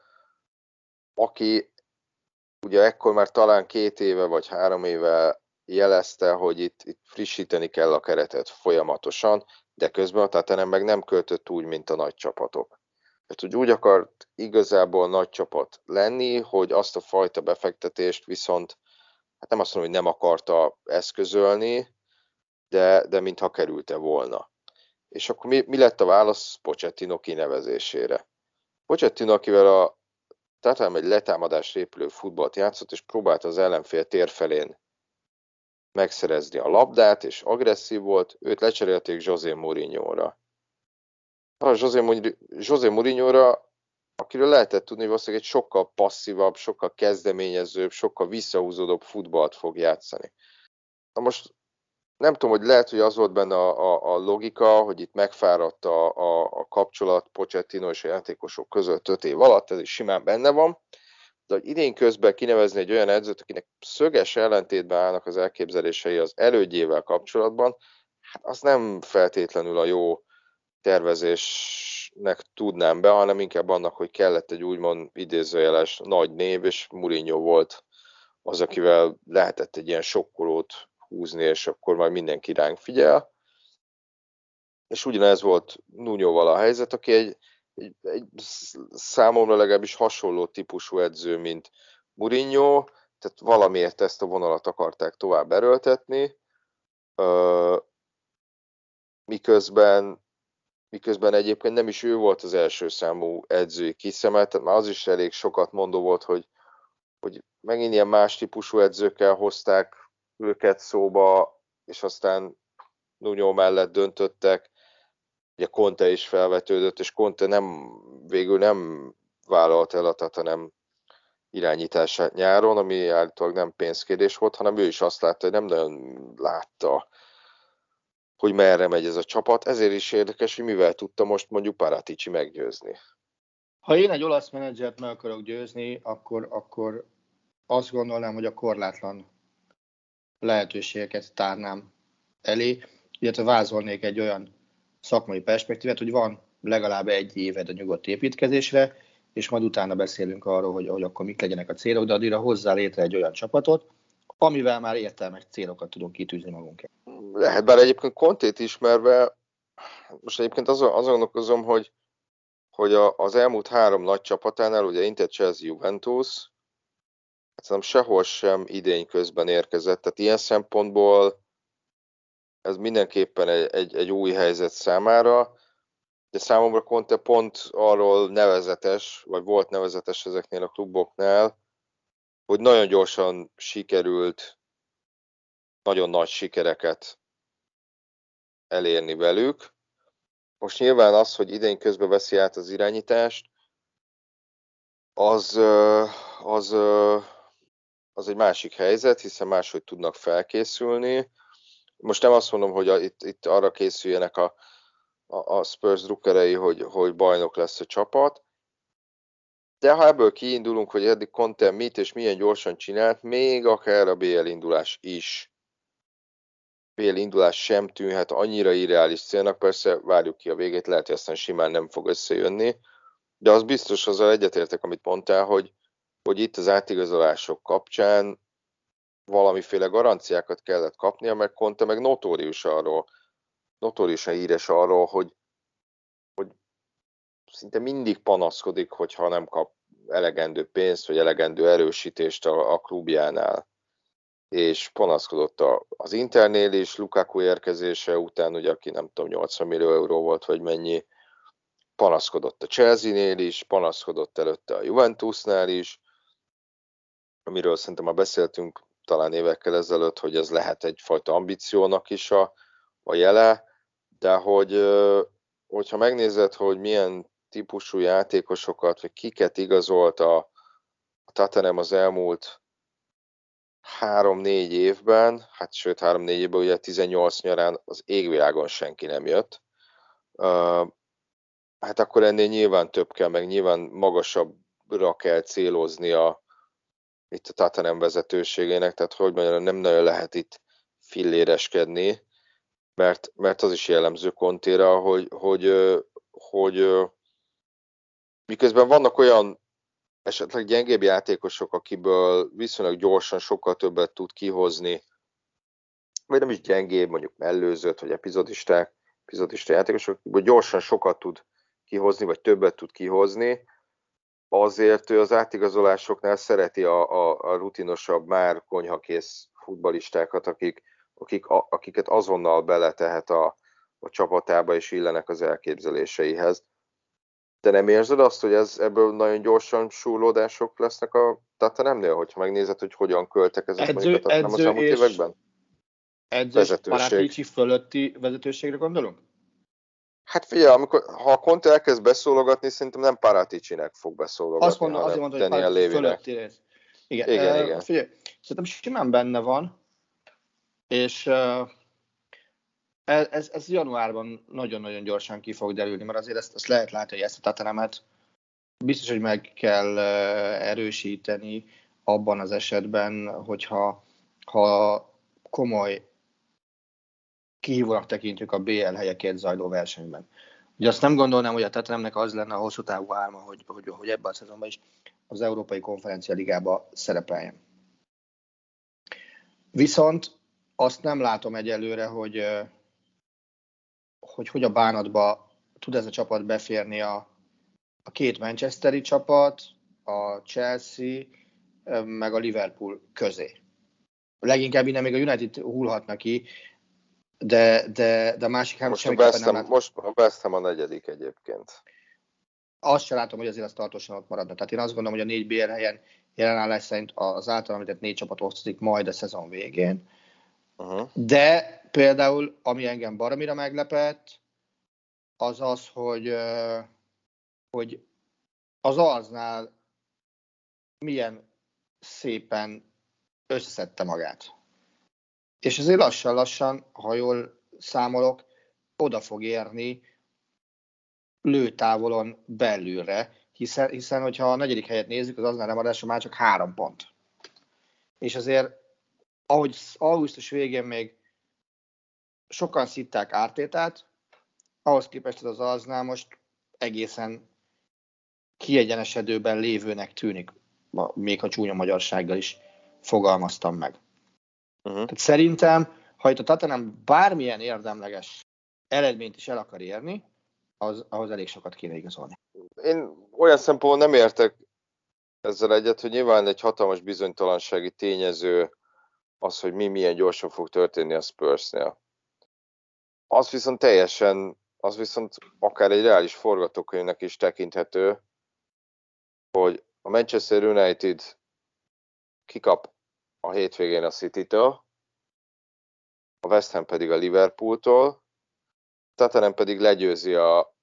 aki ugye ekkor már talán két éve vagy három éve jelezte, hogy itt, itt frissíteni kell a keretet folyamatosan, de közben a Tatanem meg nem költött úgy, mint a nagy csapatok. Tehát, hogy úgy akart igazából nagy csapat lenni, hogy azt a fajta befektetést viszont, hát nem azt mondom, hogy nem akarta eszközölni, de, de mintha kerülte volna. És akkor mi, mi lett a válasz Pochettino kinevezésére? Pochettino, akivel a Tottenham egy letámadás épülő futballt játszott, és próbálta az ellenfél tér felén megszerezni a labdát, és agresszív volt, őt lecserélték José Mourinho-ra. A José, José Mourinho-ra, akiről lehetett tudni, hogy valószínűleg egy sokkal passzívabb, sokkal kezdeményezőbb, sokkal visszahúzódóbb futballt fog játszani. Na most nem tudom, hogy lehet, hogy az volt benne a, a, a logika, hogy itt megfáradt a, a, a kapcsolat Pochettino és a játékosok között öt év alatt, ez is simán benne van, de hogy idén közben kinevezni egy olyan edzőt, akinek szöges ellentétben állnak az elképzelései az elődjével kapcsolatban, hát az nem feltétlenül a jó tervezésnek tudnám be, hanem inkább annak, hogy kellett egy úgymond idézőjeles nagy név, és Mourinho volt az, akivel lehetett egy ilyen sokkolót húzni, és akkor majd mindenki ránk figyel. És ugyanez volt Nunyóval a helyzet, aki egy, egy, számomra legalábbis hasonló típusú edző, mint Mourinho, tehát valamiért ezt a vonalat akarták tovább erőltetni, miközben, miközben egyébként nem is ő volt az első számú edzői kiszemelt, tehát már az is elég sokat mondó volt, hogy, hogy megint ilyen más típusú edzőkkel hozták őket szóba, és aztán Nunyó mellett döntöttek, ugye Conte is felvetődött, és Conte nem, végül nem vállalt el a Tatanem irányítását nyáron, ami állítólag nem pénzkérdés volt, hanem ő is azt látta, hogy nem nagyon látta, hogy merre megy ez a csapat. Ezért is érdekes, hogy mivel tudta most mondjuk Paratici meggyőzni. Ha én egy olasz menedzsert meg akarok győzni, akkor, akkor azt gondolnám, hogy a korlátlan lehetőségeket tárnám elé, illetve vázolnék egy olyan szakmai perspektívát, hogy van legalább egy éved a nyugodt építkezésre, és majd utána beszélünk arról, hogy, hogy akkor mik legyenek a célok, de addigra hozzá létre egy olyan csapatot, amivel már értelmes célokat tudunk kitűzni magunkért. Lehet, bár egyébként Kontét ismerve, most egyébként azon, azon gondolkozom, hogy, hogy a, az elmúlt három nagy csapatánál, ugye Inter, Chelsea, Juventus, hát nem sehol sem idény közben érkezett, tehát ilyen szempontból ez mindenképpen egy, egy, egy új helyzet számára, de számomra Conte pont arról nevezetes, vagy volt nevezetes ezeknél a kluboknál, hogy nagyon gyorsan sikerült nagyon nagy sikereket elérni velük. Most nyilván az, hogy idén közben veszi át az irányítást, az, az, az egy másik helyzet, hiszen máshogy tudnak felkészülni. Most nem azt mondom, hogy a, itt, itt arra készüljenek a, a, a Spurs drukkerei, hogy, hogy bajnok lesz a csapat, de ha ebből kiindulunk, hogy eddig Conte mit és milyen gyorsan csinált, még akár a BL indulás is. BL indulás sem tűnhet annyira irreális célnak, persze várjuk ki a végét, lehet, hogy aztán simán nem fog összejönni, de az biztos azzal egyetértek, amit mondtál, hogy, hogy itt az átigazolások kapcsán valamiféle garanciákat kellett kapnia, mert Conte meg notórius arról, notóriusan híres arról, hogy, hogy szinte mindig panaszkodik, hogyha nem kap elegendő pénzt, vagy elegendő erősítést a, a klubjánál. És panaszkodott a, az Internél is, Lukaku érkezése után, ugye aki nem tudom, 80 millió euró volt, vagy mennyi, panaszkodott a Chelsea-nél is, panaszkodott előtte a Juventusnál is, amiről szerintem már beszéltünk talán évekkel ezelőtt, hogy ez lehet egyfajta ambíciónak is a, a jele, de hogy, hogyha megnézed, hogy milyen típusú játékosokat, vagy kiket igazolt a, a Tatanem az elmúlt három-négy évben, hát sőt három-négy évben, ugye 18 nyarán az égvilágon senki nem jött, hát akkor ennél nyilván több kell, meg nyilván magasabbra kell célozni a, itt a Tatanem vezetőségének, tehát hogy mondjam, nem nagyon lehet itt filléreskedni, mert, mert az is jellemző kontéra, hogy, hogy, hogy, hogy miközben vannak olyan esetleg gyengébb játékosok, akiből viszonylag gyorsan sokkal többet tud kihozni, vagy nem is gyengébb, mondjuk mellőzött, vagy epizodisták, epizodista játékosok, akiből gyorsan sokat tud kihozni, vagy többet tud kihozni, azért ő az átigazolásoknál szereti a, a, a rutinosabb, már konyhakész futbalistákat, akik, akik, a, akiket azonnal beletehet a, a csapatába, és illenek az elképzeléseihez. Te nem érzed azt, hogy ez, ebből nagyon gyorsan súlódások lesznek a Tatanemnél, hogyha megnézed, hogy hogyan költek ezek edző, mondjuk a az elmúlt években? Edző Vezetőség. fölötti vezetőségre gondolunk? Hát figyelj, amikor, ha a Conte elkezd beszólogatni, szerintem nem Paraticinek fog beszólogatni, Azt mondom, azért mondom, hogy Paratici fölötti rész. Igen, igen, uh, igen. Figyelj, szerintem simán benne van, és uh, ez, ez januárban nagyon-nagyon gyorsan ki fog derülni, mert azért ezt, ezt lehet látni, hogy ezt a Tatanemet biztos, hogy meg kell erősíteni abban az esetben, hogyha ha komoly kihívónak tekintjük a BL helyekért zajló versenyben. Ugye azt nem gondolnám, hogy a Tatanemnek az lenne a hosszú távú álma, hogy, hogy, hogy ebben a szezonban is az Európai Konferencia Ligába szerepeljen. Viszont azt nem látom egyelőre, hogy, hogy hogy a bánatba tud ez a csapat beférni a, a két Manchesteri csapat, a Chelsea meg a Liverpool közé. Leginkább innen még a United hullhatna ki, de, de, de a másik három most West Ham, most a West Ham a negyedik egyébként. Azt sem látom, hogy azért az tartósan ott maradna. Tehát én azt gondolom, hogy a négy BL helyen jelenállás szerint az által említett négy csapat osztozik majd a szezon végén. Uh-huh. De például, ami engem baromira meglepett, az az, hogy, hogy az arznál milyen szépen összeszedte magát. És azért lassan-lassan, ha jól számolok, oda fog érni lőtávolon belülre, hiszen, hiszen hogyha a negyedik helyet nézzük, az aznál lemaradásra már csak három pont. És azért, ahogy augusztus végén még sokan szitták ártétát, ahhoz képest az aznál most egészen kiegyenesedőben lévőnek tűnik, még a csúnya magyarsággal is fogalmaztam meg. Uh-huh. Tehát szerintem, ha itt a Tatanem bármilyen érdemleges eredményt is el akar érni, az, ahhoz elég sokat kéne igazolni. Én olyan szempontból nem értek ezzel egyet, hogy nyilván egy hatalmas bizonytalansági tényező az, hogy mi milyen gyorsan fog történni a Spursnél. Az viszont teljesen, az viszont akár egy reális forgatókönyvnek is tekinthető, hogy a Manchester United kikap a hétvégén a City-től, a West Ham pedig a Liverpool-tól, Tottenham pedig legyőzi a,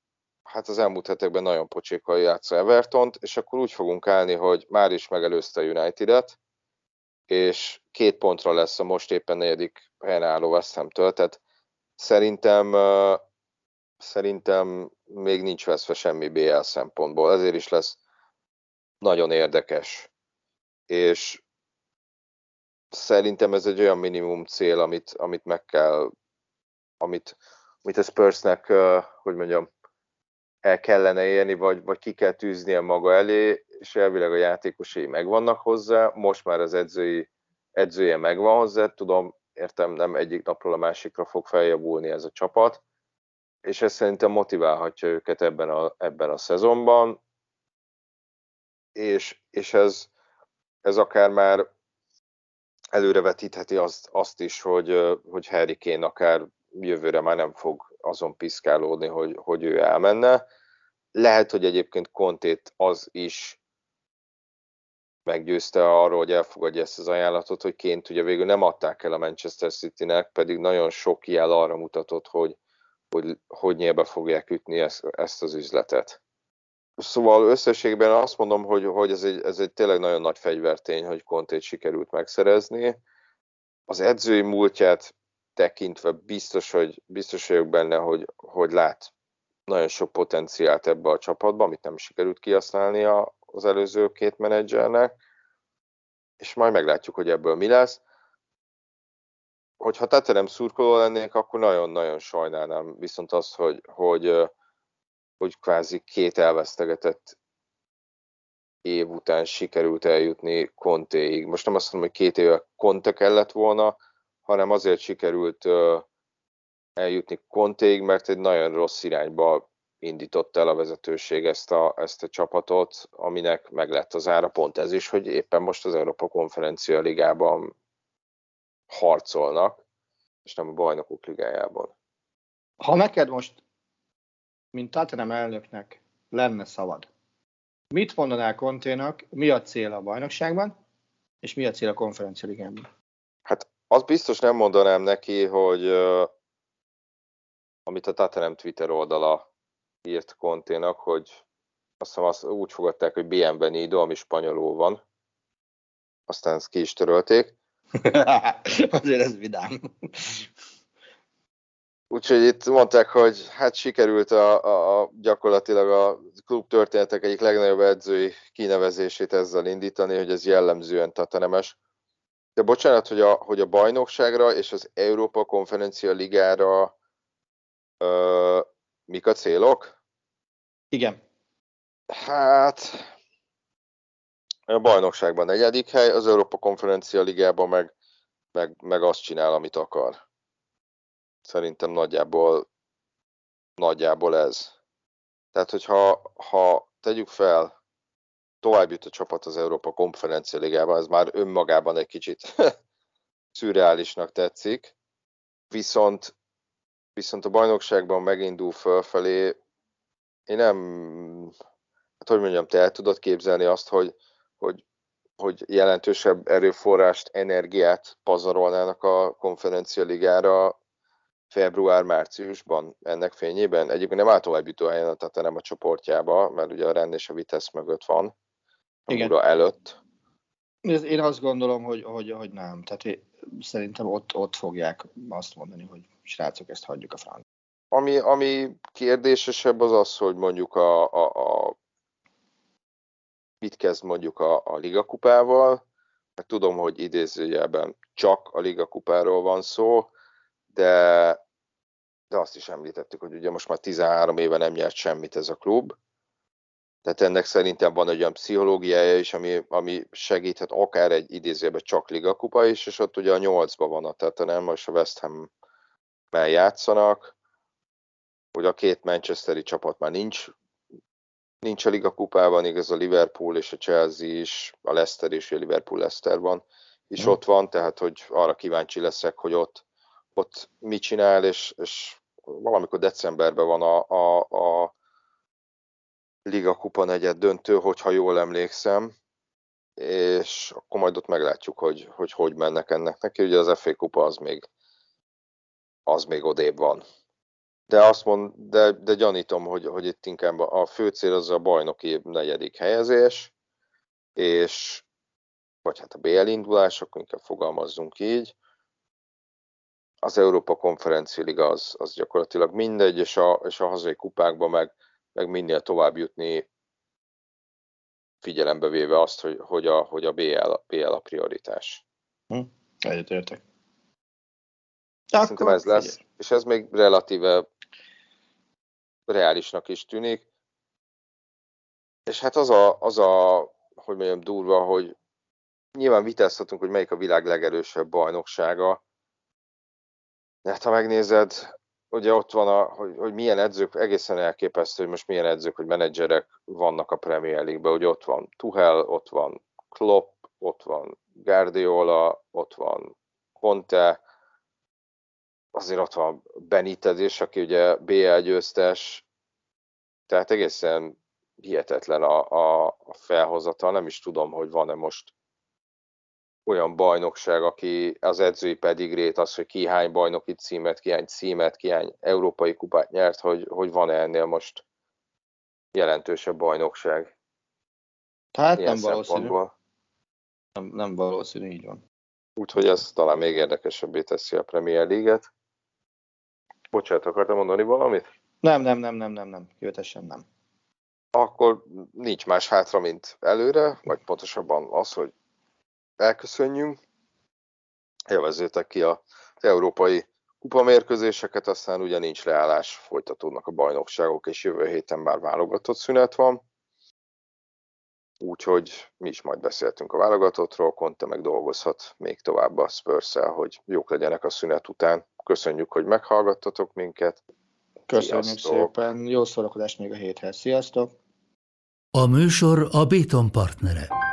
hát az elmúlt hetekben nagyon pocsékkal játszó Evertont, és akkor úgy fogunk állni, hogy már is megelőzte a United-et, és két pontra lesz a most éppen negyedik helyen álló West Ham-től, tehát szerintem, szerintem még nincs veszve semmi BL szempontból, ezért is lesz nagyon érdekes. És szerintem ez egy olyan minimum cél, amit, amit meg kell, amit, amit a Spursnek, hogy mondjam, el kellene érni, vagy, vagy ki kell tűznie maga elé, és elvileg a játékosai megvannak hozzá, most már az edzői, edzője megvan hozzá, tudom, értem, nem egyik napról a másikra fog feljavulni ez a csapat, és ez szerintem motiválhatja őket ebben a, ebben a szezonban, és, és ez, ez akár már előrevetítheti azt, azt is, hogy, hogy Harry Kane akár jövőre már nem fog azon piszkálódni, hogy, hogy ő elmenne. Lehet, hogy egyébként Kontét az is meggyőzte arról, hogy elfogadja ezt az ajánlatot, hogy Ként ugye végül nem adták el a Manchester City-nek, pedig nagyon sok jel arra mutatott, hogy hogy, hogy nyilván fogják ütni ezt, ezt az üzletet. Szóval összességben azt mondom, hogy, hogy ez, egy, ez egy tényleg nagyon nagy fegyvertény, hogy Kontét sikerült megszerezni. Az edzői múltját tekintve biztos, hogy biztos vagyok benne, hogy, hogy lát nagyon sok potenciált ebbe a csapatba, amit nem sikerült kihasználni az előző két menedzsernek, és majd meglátjuk, hogy ebből mi lesz. Hogyha Teterem szurkoló lennék, akkor nagyon-nagyon sajnálnám viszont azt, hogy, hogy, hogy kvázi két elvesztegetett év után sikerült eljutni Kontéig. Most nem azt mondom, hogy két éve Konte kellett volna, hanem azért sikerült eljutni Kontéig, mert egy nagyon rossz irányba indított el a vezetőség ezt a, ezt a csapatot, aminek meg lett az ára pont ez is, hogy éppen most az Európa Konferencia Ligában harcolnak, és nem a Bajnokok Ligájában. Ha neked most, mint Tottenham elnöknek lenne szabad, mit mondanál Konténak, mi a cél a bajnokságban, és mi a cél a konferencia ligában? Hát azt biztos nem mondanám neki, hogy uh, amit a Tottenham Twitter oldala írt Konténak, hogy azt hiszem azt úgy fogadták, hogy Bienvenido, ami spanyolul van. Aztán ezt ki is törölték. Azért ez vidám. Úgyhogy itt mondták, hogy hát sikerült a, a, a gyakorlatilag a klub történetek egyik legnagyobb edzői kinevezését ezzel indítani, hogy ez jellemzően tatanemes. De bocsánat, hogy a, hogy a bajnokságra és az Európa Konferencia Ligára ö, mik a célok? Igen. Hát a bajnokságban negyedik hely, az Európa Konferencia Ligában meg, meg, meg azt csinál, amit akar. Szerintem nagyjából, nagyjából ez. Tehát, hogyha ha tegyük fel, tovább jut a csapat az Európa Konferencia Ligában, ez már önmagában egy kicsit szürreálisnak tetszik. Viszont, viszont a bajnokságban megindul fölfelé, én nem, hát hogy mondjam, te el tudod képzelni azt, hogy, hogy, hogy jelentősebb erőforrást, energiát pazarolnának a konferencia ligára február-márciusban ennek fényében. Egyébként nem áll tovább jutó helyen a Tatanem a csoportjába, mert ugye a rend és a Vitesz mögött van, Igen. a előtt. Én azt gondolom, hogy, hogy, hogy nem. Tehát szerintem ott, ott fogják azt mondani, hogy srácok, ezt hagyjuk a franc. Ami, ami kérdésesebb az az, hogy mondjuk a, a, a mit kezd mondjuk a, a ligakupával, mert tudom, hogy idézőjelben csak a ligakupáról van szó, de, de azt is említettük, hogy ugye most már 13 éve nem nyert semmit ez a klub, tehát ennek szerintem van egy olyan pszichológiája is, ami, ami segíthet akár egy idézőben csak ligakupa is, és ott ugye a nyolcban van a nem most a West ham játszanak, hogy a két Manchesteri csapat már nincs, nincs a ligakupában, igaz a Liverpool és a Chelsea is, a Leicester és a Liverpool Leicesterban is mm. ott van, tehát hogy arra kíváncsi leszek, hogy ott, ott mit csinál, és, és valamikor decemberben van a, a, a Liga Kupa negyed döntő, hogyha jól emlékszem, és akkor majd ott meglátjuk, hogy hogy, hogy mennek ennek neki. Ugye az FA Kupa az még, az még odébb van. De azt mond, de, de gyanítom, hogy, hogy itt inkább a fő cél az a bajnoki negyedik helyezés, és vagy hát a BL indulás, akkor inkább fogalmazzunk így. Az Európa Konferencia Liga az, az gyakorlatilag mindegy, és a, és a hazai kupákban meg meg minél tovább jutni, figyelembe véve azt, hogy, hogy a, hogy a BL, BL a prioritás. Hm, egyetértek. Szerintem ez lesz, figyelj. és ez még relatíve reálisnak is tűnik. És hát az a, az a hogy mondjam, durva, hogy nyilván vitázhatunk, hogy melyik a világ legerősebb bajnoksága. De hát ha megnézed, ugye ott van, a, hogy, hogy milyen edzők, egészen elképesztő, hogy most milyen edzők, hogy menedzserek vannak a Premier League-ben, hogy ott van Tuhel, ott van Klopp, ott van Guardiola, ott van Conte, azért ott van Benitez is, aki ugye BL győztes, tehát egészen hihetetlen a, a, a felhozatal, nem is tudom, hogy van-e most olyan bajnokság, aki az edzői pedigrét, az, hogy ki hány bajnoki címet, ki hány címet, ki hány európai kupát nyert, hogy, hogy van-e ennél most jelentősebb bajnokság. Tehát nem valószínű. Nem, nem valószínű, így van. Úgyhogy ez talán még érdekesebbé teszi a Premier League-et. Bocsánat, akartam mondani valamit? Nem, nem, nem, nem, nem, nem. Jöhetesen nem. Akkor nincs más hátra, mint előre, vagy pontosabban az, hogy elköszönjünk. Élvezzétek ki az európai kupamérkőzéseket, aztán ugye nincs leállás, folytatódnak a bajnokságok, és jövő héten már válogatott szünet van. Úgyhogy mi is majd beszéltünk a válogatottról, Conte meg dolgozhat még tovább a spurs hogy jók legyenek a szünet után. Köszönjük, hogy meghallgattatok minket. Köszönjük Sziasztok. szépen, jó szórakozást még a héthez. Sziasztok! A műsor a Béton partnere.